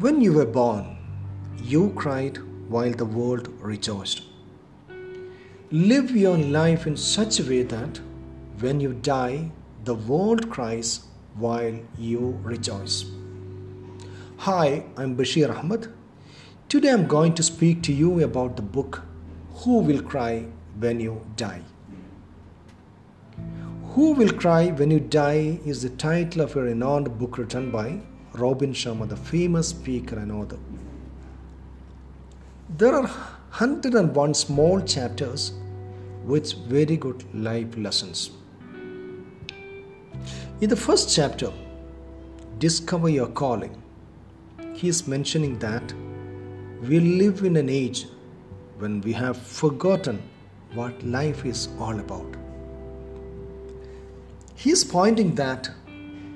When you were born, you cried while the world rejoiced. Live your life in such a way that when you die, the world cries while you rejoice. Hi, I'm Bashir Ahmed. Today I'm going to speak to you about the book Who Will Cry When You Die. Who Will Cry When You Die is the title of a renowned book written by Robin Sharma, the famous speaker and author. There are 101 small chapters with very good life lessons. In the first chapter, Discover Your Calling, he is mentioning that we live in an age when we have forgotten what life is all about. He is pointing that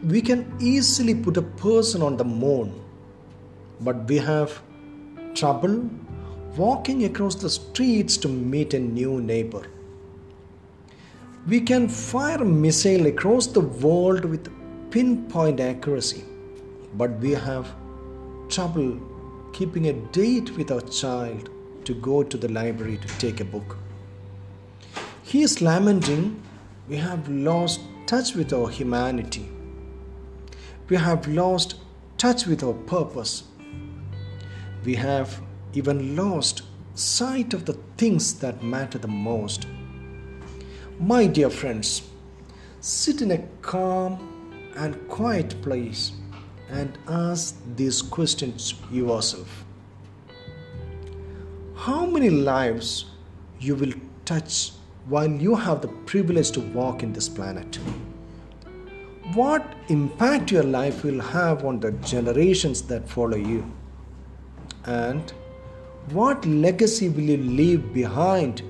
we can easily put a person on the moon, but we have trouble walking across the streets to meet a new neighbor. We can fire a missile across the world with pinpoint accuracy, but we have trouble keeping a date with our child to go to the library to take a book. He is lamenting we have lost touch with our humanity we have lost touch with our purpose. We have even lost sight of the things that matter the most. My dear friends, sit in a calm and quiet place and ask these questions yourself. How many lives you will touch while you have the privilege to walk in this planet? What impact your life will have on the generations that follow you? And what legacy will you leave behind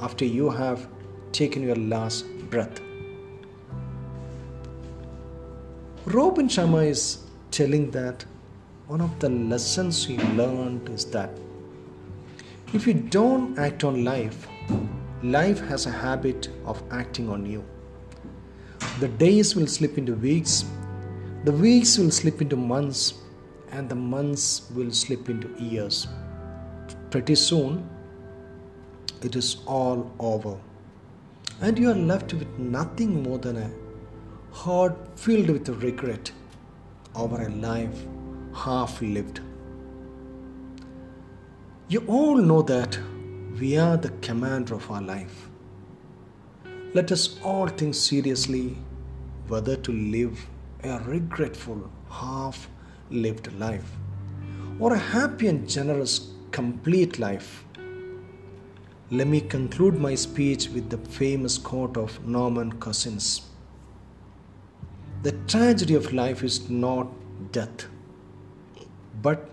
after you have taken your last breath? Robin sharma is telling that one of the lessons he learned is that if you don't act on life life has a habit of acting on you the days will slip into weeks, the weeks will slip into months, and the months will slip into years. Pretty soon, it is all over, and you are left with nothing more than a heart filled with regret over a life half lived. You all know that we are the commander of our life. Let us all think seriously whether to live a regretful, half lived life or a happy and generous, complete life. Let me conclude my speech with the famous quote of Norman Cousins The tragedy of life is not death, but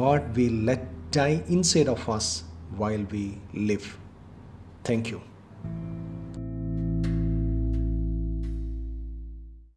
what we let die inside of us while we live. Thank you.